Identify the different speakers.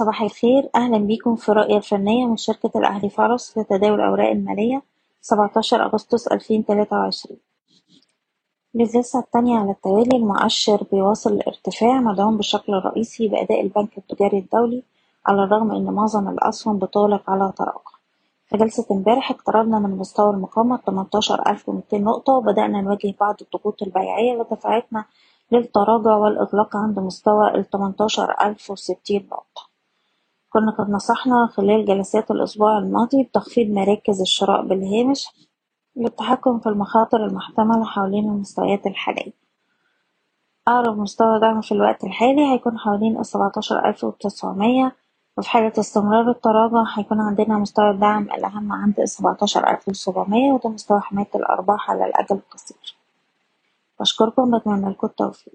Speaker 1: صباح الخير. أهلا بيكم في الرؤية الفنية من شركة الأهلي فارس لتداول الأوراق المالية 17 أغسطس 2023 للجلسة الثانية على التوالي المؤشر بيواصل الارتفاع مدعوم بشكل رئيسي بأداء البنك التجاري الدولي على الرغم إن معظم الأسهم بتغلق على تراجع في جلسة امبارح اقتربنا من مستوى المقاومة 18200 نقطة وبدأنا نواجه بعض الضغوط البيعية ودفعتنا للتراجع والإغلاق عند مستوى ال 18060 نقطة. كنا قد نصحنا خلال جلسات الأسبوع الماضي بتخفيض مراكز الشراء بالهامش للتحكم في المخاطر المحتملة حوالين المستويات الحالية. أقرب مستوى دعم في الوقت الحالي هيكون حوالين السبعتاشر ألف وتسعمية وفي حالة استمرار التراجع هيكون عندنا مستوى الدعم الأهم عند السبعتاشر ألف وسبعمية وده مستوى حماية الأرباح على الأجل القصير. بشكركم بتمنى لكم التوفيق.